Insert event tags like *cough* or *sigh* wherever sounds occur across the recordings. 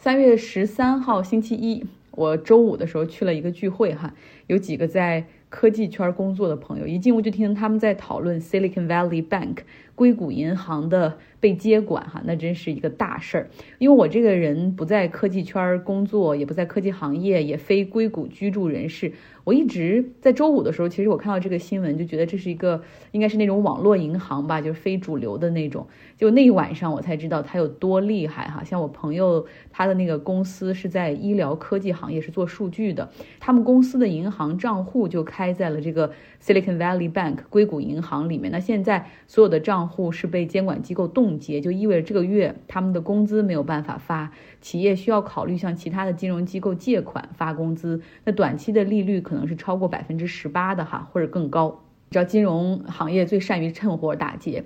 三月十三号星期一，我周五的时候去了一个聚会哈，有几个在科技圈工作的朋友，一进屋就听他们在讨论 Silicon Valley Bank 硅谷银行的。被接管哈，那真是一个大事儿。因为我这个人不在科技圈工作，也不在科技行业，也非硅谷居住人士。我一直在周五的时候，其实我看到这个新闻，就觉得这是一个应该是那种网络银行吧，就是非主流的那种。就那一晚上，我才知道它有多厉害哈。像我朋友他的那个公司是在医疗科技行业，是做数据的。他们公司的银行账户就开在了这个 Silicon Valley Bank 硅谷银行里面。那现在所有的账户是被监管机构冻结，就意味着这个月他们的工资没有办法发，企业需要考虑向其他的金融机构借款发工资。那短期的利率可能。是超过百分之十八的哈，或者更高。你知道金融行业最善于趁火打劫。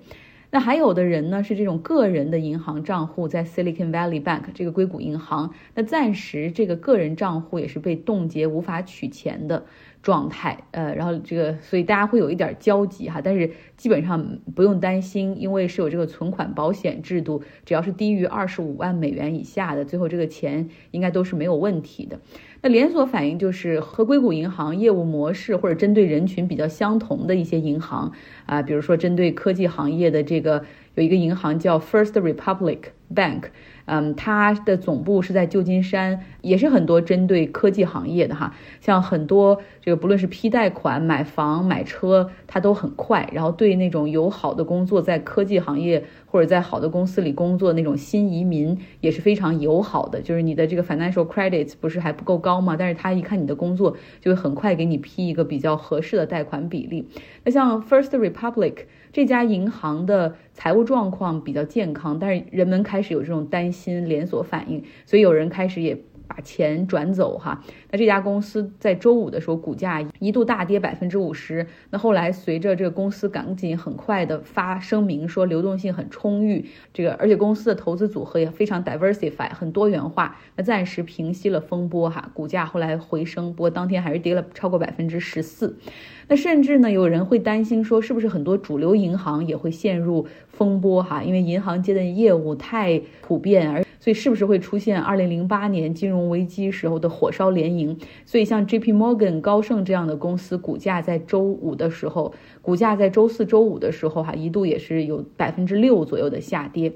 那还有的人呢，是这种个人的银行账户在 Silicon Valley Bank 这个硅谷银行，那暂时这个个人账户也是被冻结，无法取钱的。状态，呃，然后这个，所以大家会有一点焦急哈，但是基本上不用担心，因为是有这个存款保险制度，只要是低于二十五万美元以下的，最后这个钱应该都是没有问题的。那连锁反应就是和硅谷银行业务模式或者针对人群比较相同的一些银行啊，比如说针对科技行业的这个有一个银行叫 First Republic Bank。嗯，它的总部是在旧金山，也是很多针对科技行业的哈，像很多这个不论是批贷款、买房、买车，它都很快。然后对那种有好的工作在科技行业或者在好的公司里工作那种新移民也是非常友好的，就是你的这个 financial credit 不是还不够高吗？但是他一看你的工作，就会很快给你批一个比较合适的贷款比例。那像 First Republic。这家银行的财务状况比较健康，但是人们开始有这种担心连锁反应，所以有人开始也把钱转走哈。那这家公司在周五的时候股价一度大跌百分之五十，那后来随着这个公司赶紧很快的发声明说流动性很充裕，这个而且公司的投资组合也非常 diversify 很多元化，那暂时平息了风波哈，股价后来回升，不过当天还是跌了超过百分之十四。那甚至呢，有人会担心说，是不是很多主流银行也会陷入风波哈？因为银行间的业务太普遍，而所以是不是会出现二零零八年金融危机时候的火烧连营？所以像 J P Morgan 高盛这样的公司，股价在周五的时候，股价在周四周五的时候哈，一度也是有百分之六左右的下跌。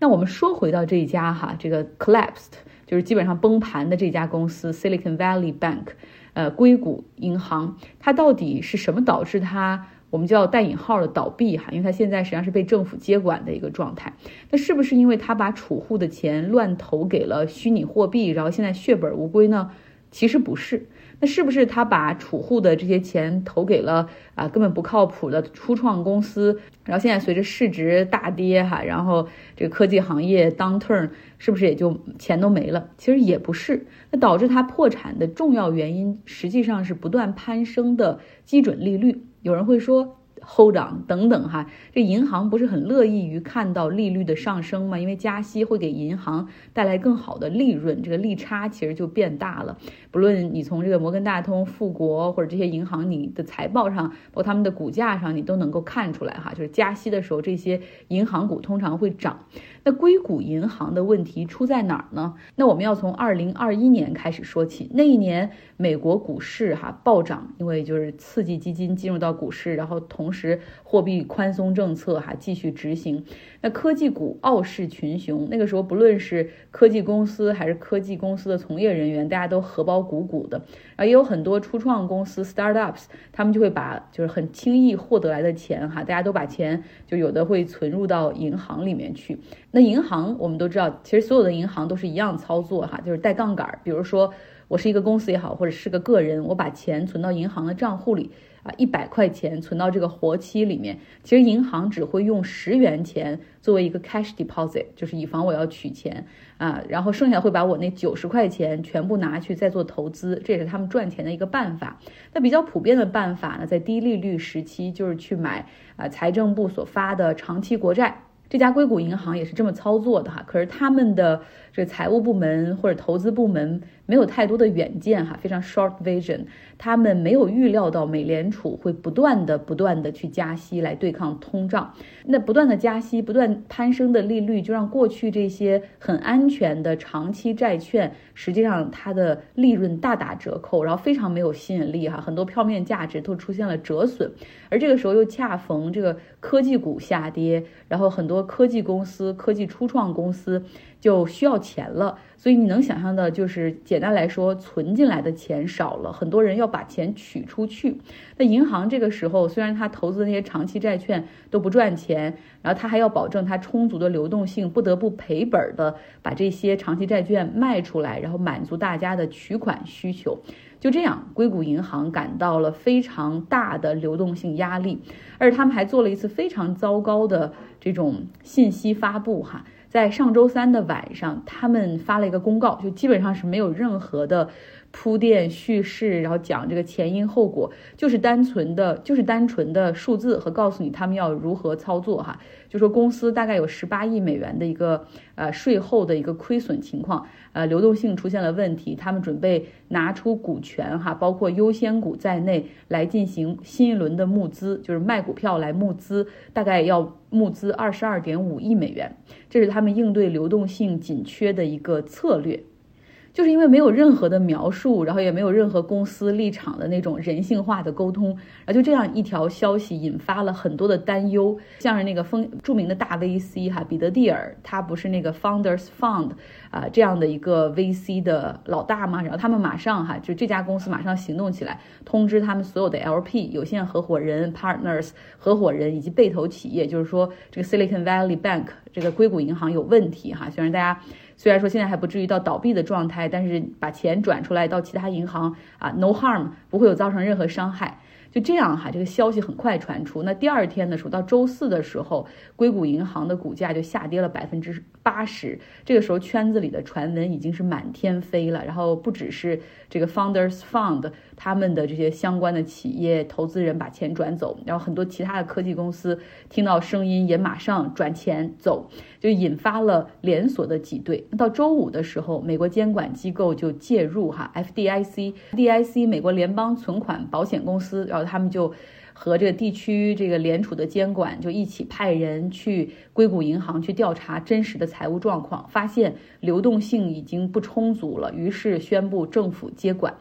那我们说回到这一家哈，这个 collapsed 就是基本上崩盘的这家公司 Silicon Valley Bank。呃，硅谷银行它到底是什么导致它我们叫带引号的倒闭哈？因为它现在实际上是被政府接管的一个状态。那是不是因为它把储户的钱乱投给了虚拟货币，然后现在血本无归呢？其实不是。那是不是他把储户的这些钱投给了啊根本不靠谱的初创公司？然后现在随着市值大跌哈，然后这个科技行业 downturn 是不是也就钱都没了？其实也不是。那导致它破产的重要原因实际上是不断攀升的基准利率。有人会说。Hold on，等等哈，这银行不是很乐意于看到利率的上升吗？因为加息会给银行带来更好的利润，这个利差其实就变大了。不论你从这个摩根大通、富国或者这些银行，你的财报上，包括他们的股价上，你都能够看出来哈，就是加息的时候，这些银行股通常会涨。那硅谷银行的问题出在哪儿呢？那我们要从二零二一年开始说起。那一年美国股市哈暴涨，因为就是刺激基金进入到股市，然后同时货币宽松政策哈继续执行。那科技股傲视群雄，那个时候不论是科技公司还是科技公司的从业人员，大家都荷包鼓鼓的。然后也有很多初创公司 startups，他们就会把就是很轻易获得来的钱哈，大家都把钱就有的会存入到银行里面去。那银行我们都知道，其实所有的银行都是一样操作哈，就是带杠杆。比如说，我是一个公司也好，或者是个个人，我把钱存到银行的账户里啊，一百块钱存到这个活期里面，其实银行只会用十元钱作为一个 cash deposit，就是以防我要取钱啊，然后剩下会把我那九十块钱全部拿去再做投资，这也是他们赚钱的一个办法。那比较普遍的办法呢，在低利率时期就是去买啊财政部所发的长期国债。这家硅谷银行也是这么操作的哈，可是他们的这财务部门或者投资部门没有太多的远见哈，非常 short vision，他们没有预料到美联储会不断的不断的去加息来对抗通胀，那不断的加息，不断攀升的利率，就让过去这些很安全的长期债券，实际上它的利润大打折扣，然后非常没有吸引力哈，很多票面价值都出现了折损，而这个时候又恰逢这个科技股下跌，然后很多。科技公司、科技初创公司就需要钱了，所以你能想象的，就是简单来说，存进来的钱少了，很多人要把钱取出去。那银行这个时候，虽然他投资那些长期债券都不赚钱，然后他还要保证它充足的流动性，不得不赔本的把这些长期债券卖出来，然后满足大家的取款需求。就这样，硅谷银行感到了非常大的流动性压力，而他们还做了一次非常糟糕的这种信息发布。哈，在上周三的晚上，他们发了一个公告，就基本上是没有任何的。铺垫叙事，然后讲这个前因后果，就是单纯的，就是单纯的数字和告诉你他们要如何操作哈。就说公司大概有十八亿美元的一个呃税后的一个亏损情况，呃流动性出现了问题，他们准备拿出股权哈，包括优先股在内来进行新一轮的募资，就是卖股票来募资，大概要募资二十二点五亿美元，这是他们应对流动性紧缺的一个策略。就是因为没有任何的描述，然后也没有任何公司立场的那种人性化的沟通，然后就这样一条消息引发了很多的担忧。像是那个风著名的大 VC 哈，彼得蒂尔，他不是那个 Founders Fund 啊这样的一个 VC 的老大吗？然后他们马上哈，就这家公司马上行动起来，通知他们所有的 LP 有限合伙人 Partners 合伙人以及被投企业，就是说这个 Silicon Valley Bank 这个硅谷银行有问题哈，虽然大家。虽然说现在还不至于到倒闭的状态，但是把钱转出来到其他银行啊，no harm，不会有造成任何伤害。就这样哈，这个消息很快传出。那第二天的时候，到周四的时候，硅谷银行的股价就下跌了百分之八十。这个时候，圈子里的传闻已经是满天飞了。然后不只是这个 Founders Fund 他们的这些相关的企业投资人把钱转走，然后很多其他的科技公司听到声音也马上转钱走，就引发了连锁的挤兑。到周五的时候，美国监管机构就介入哈，FDIC、DIC，美国联邦存款保险公司。然后他们就和这个地区这个联储的监管就一起派人去硅谷银行去调查真实的财务状况，发现流动性已经不充足了，于是宣布政府接管。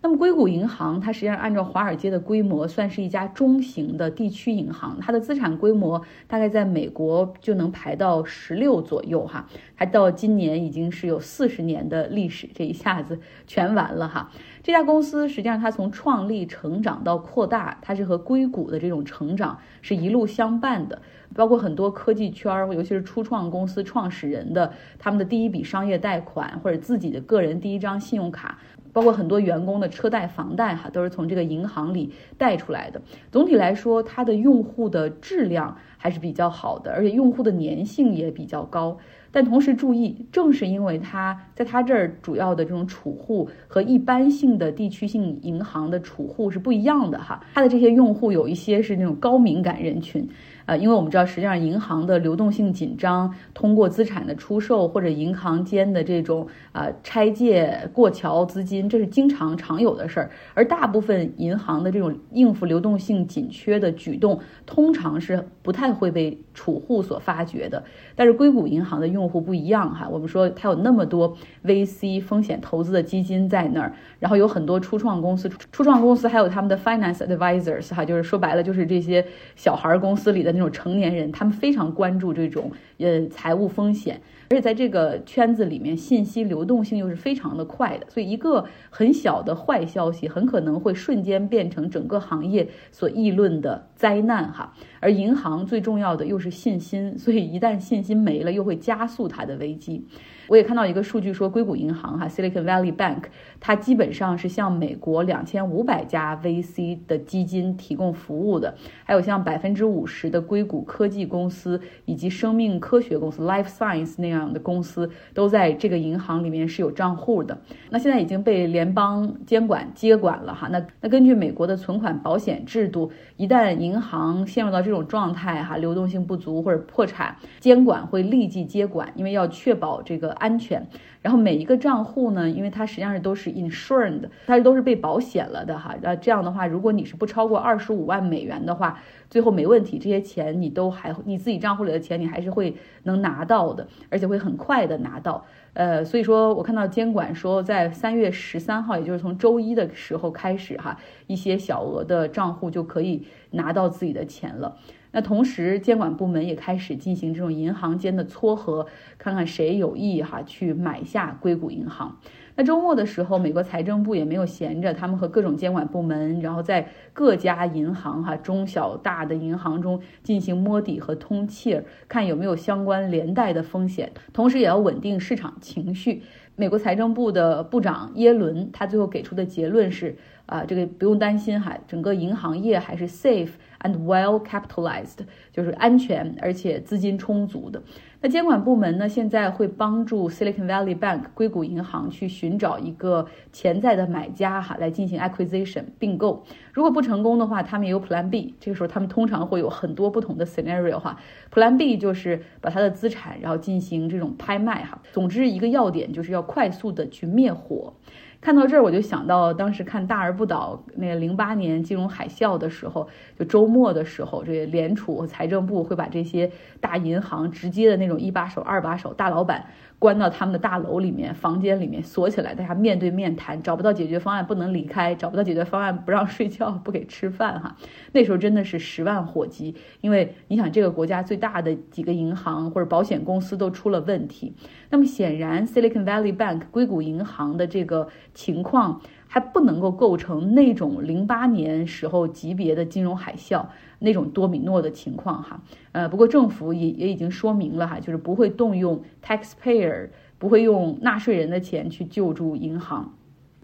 那么硅谷银行它实际上按照华尔街的规模算是一家中型的地区银行，它的资产规模大概在美国就能排到十六左右哈，还到今年已经是有四十年的历史，这一下子全完了哈。这家公司实际上，它从创立、成长到扩大，它是和硅谷的这种成长是一路相伴的。包括很多科技圈，尤其是初创公司创始人的他们的第一笔商业贷款，或者自己的个人第一张信用卡，包括很多员工的车贷、房贷，哈，都是从这个银行里贷出来的。总体来说，它的用户的质量还是比较好的，而且用户的粘性也比较高。但同时注意，正是因为它在它这儿主要的这种储户和一般性的地区性银行的储户是不一样的哈，它的这些用户有一些是那种高敏感人群。呃，因为我们知道，实际上银行的流动性紧张，通过资产的出售或者银行间的这种呃拆借过桥资金，这是经常常有的事儿。而大部分银行的这种应付流动性紧缺的举动，通常是不太会被储户所发觉的。但是硅谷银行的用户不一样哈，我们说它有那么多 VC 风险投资的基金在那儿，然后有很多初创公司，初创公司还有他们的 finance advisors 哈，就是说白了就是这些小孩公司里的。那种成年人，他们非常关注这种呃财务风险，而且在这个圈子里面，信息流动性又是非常的快的，所以一个很小的坏消息，很可能会瞬间变成整个行业所议论的灾难哈。而银行最重要的又是信心，所以一旦信心没了，又会加速它的危机。我也看到一个数据说，硅谷银行哈 Silicon Valley Bank，它基本上是向美国两千五百家 VC 的基金提供服务的，还有像百分之五十的硅谷科技公司以及生命科科学公司 Life Science 那样的公司都在这个银行里面是有账户的。那现在已经被联邦监管接管了哈。那那根据美国的存款保险制度，一旦银行陷入到这种状态哈，流动性不足或者破产，监管会立即接管，因为要确保这个安全。然后每一个账户呢，因为它实际上是都是 insured，它是都是被保险了的哈。那这样的话，如果你是不超过二十五万美元的话，最后没问题，这些钱你都还你自己账户里的钱你还是会能拿到的，而且会很快的拿到。呃，所以说我看到监管说，在三月十三号，也就是从周一的时候开始哈，一些小额的账户就可以拿到自己的钱了。那同时，监管部门也开始进行这种银行间的撮合，看看谁有意哈去买下硅谷银行。那周末的时候，美国财政部也没有闲着，他们和各种监管部门，然后在各家银行哈中小大的银行中进行摸底和通气，看有没有相关连带的风险，同时也要稳定市场情绪。美国财政部的部长耶伦他最后给出的结论是。啊，这个不用担心哈，整个银行业还是 safe and well capitalized，就是安全而且资金充足的。那监管部门呢，现在会帮助 Silicon Valley Bank 硅谷银行去寻找一个潜在的买家哈，来进行 acquisition 并购。如果不成功的话，他们也有 Plan B。这个时候他们通常会有很多不同的 scenario 哈。Plan B 就是把他的资产然后进行这种拍卖哈。总之一个要点就是要快速的去灭火。看到这儿，我就想到当时看《大而不倒》那个零八年金融海啸的时候，就周末的时候，这个联储财政部会把这些大银行直接的那种一把手、二把手大老板。关到他们的大楼里面、房间里面锁起来，大家面对面谈，找不到解决方案不能离开，找不到解决方案不让睡觉、不给吃饭哈。*laughs* 那时候真的是十万火急，因为你想这个国家最大的几个银行或者保险公司都出了问题。那么显然，Silicon Valley Bank 硅谷银行的这个情况还不能够构成那种零八年时候级别的金融海啸。那种多米诺的情况哈，呃，不过政府也也已经说明了哈，就是不会动用 taxpayer，不会用纳税人的钱去救助银行。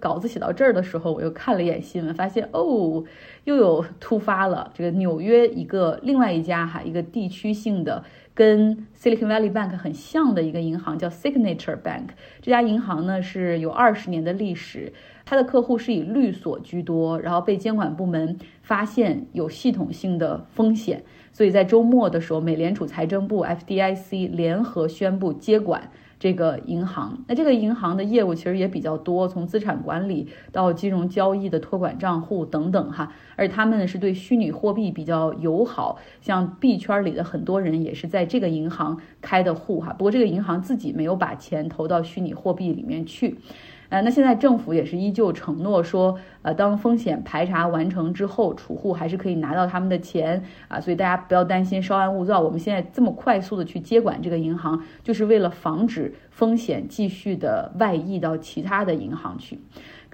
稿子写到这儿的时候，我又看了一眼新闻，发现哦，又有突发了。这个纽约一个另外一家哈，一个地区性的跟 Silicon Valley Bank 很像的一个银行叫 Signature Bank，这家银行呢是有二十年的历史。他的客户是以律所居多，然后被监管部门发现有系统性的风险，所以在周末的时候，美联储、财政部、FDIC 联合宣布接管这个银行。那这个银行的业务其实也比较多，从资产管理到金融交易的托管账户等等哈，而他们是对虚拟货币比较友好，像币圈里的很多人也是在这个银行开的户哈。不过这个银行自己没有把钱投到虚拟货币里面去。呃，那现在政府也是依旧承诺说，呃，当风险排查完成之后，储户还是可以拿到他们的钱啊，所以大家不要担心，稍安勿躁。我们现在这么快速的去接管这个银行，就是为了防止风险继续的外溢到其他的银行去。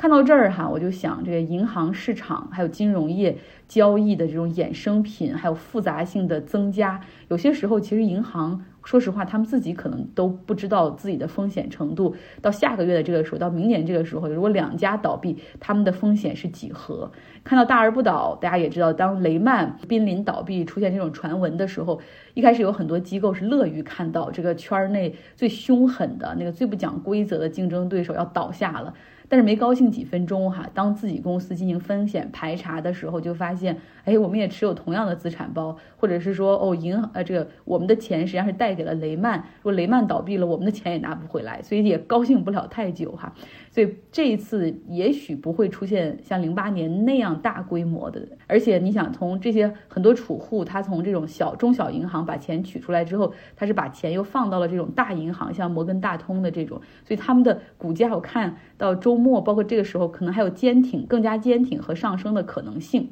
看到这儿哈，我就想，这个银行市场还有金融业交易的这种衍生品，还有复杂性的增加，有些时候其实银行。说实话，他们自己可能都不知道自己的风险程度。到下个月的这个时候，到明年这个时候，如果两家倒闭，他们的风险是几何？看到大而不倒，大家也知道，当雷曼濒临倒闭出现这种传闻的时候，一开始有很多机构是乐于看到这个圈内最凶狠的那个最不讲规则的竞争对手要倒下了。但是没高兴几分钟哈，当自己公司进行风险排查的时候，就发现，哎，我们也持有同样的资产包，或者是说，哦，银行呃，这个我们的钱实际上是贷给了雷曼，如果雷曼倒闭了，我们的钱也拿不回来，所以也高兴不了太久哈。所以这一次也许不会出现像零八年那样大规模的，而且你想从这些很多储户，他从这种小中小银行把钱取出来之后，他是把钱又放到了这种大银行，像摩根大通的这种，所以他们的股价我看到周末，包括这个时候可能还有坚挺、更加坚挺和上升的可能性。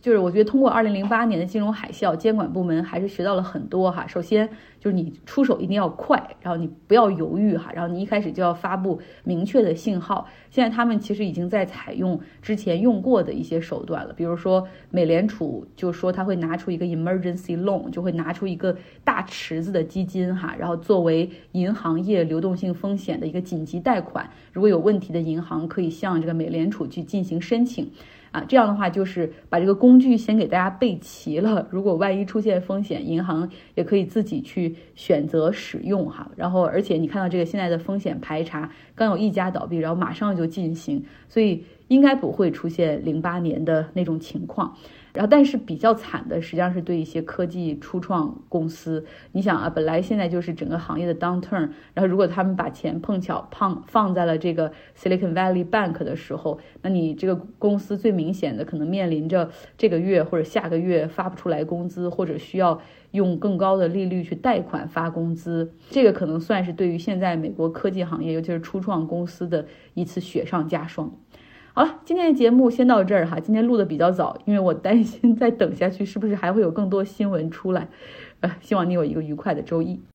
就是我觉得通过二零零八年的金融海啸，监管部门还是学到了很多哈。首先。就是你出手一定要快，然后你不要犹豫哈，然后你一开始就要发布明确的信号。现在他们其实已经在采用之前用过的一些手段了，比如说美联储就说他会拿出一个 emergency loan，就会拿出一个大池子的基金哈，然后作为银行业流动性风险的一个紧急贷款，如果有问题的银行可以向这个美联储去进行申请。啊，这样的话就是把这个工具先给大家备齐了。如果万一出现风险，银行也可以自己去选择使用哈。然后，而且你看到这个现在的风险排查，刚有一家倒闭，然后马上就进行，所以应该不会出现零八年的那种情况。然后，但是比较惨的实际上是对一些科技初创公司。你想啊，本来现在就是整个行业的 downturn，然后如果他们把钱碰巧放放在了这个 Silicon Valley Bank 的时候，那你这个公司最明显的可能面临着这个月或者下个月发不出来工资，或者需要用更高的利率去贷款发工资。这个可能算是对于现在美国科技行业，尤其是初创公司的一次雪上加霜。好了，今天的节目先到这儿哈。今天录的比较早，因为我担心 *laughs* 再等下去是不是还会有更多新闻出来。呃，希望你有一个愉快的周一。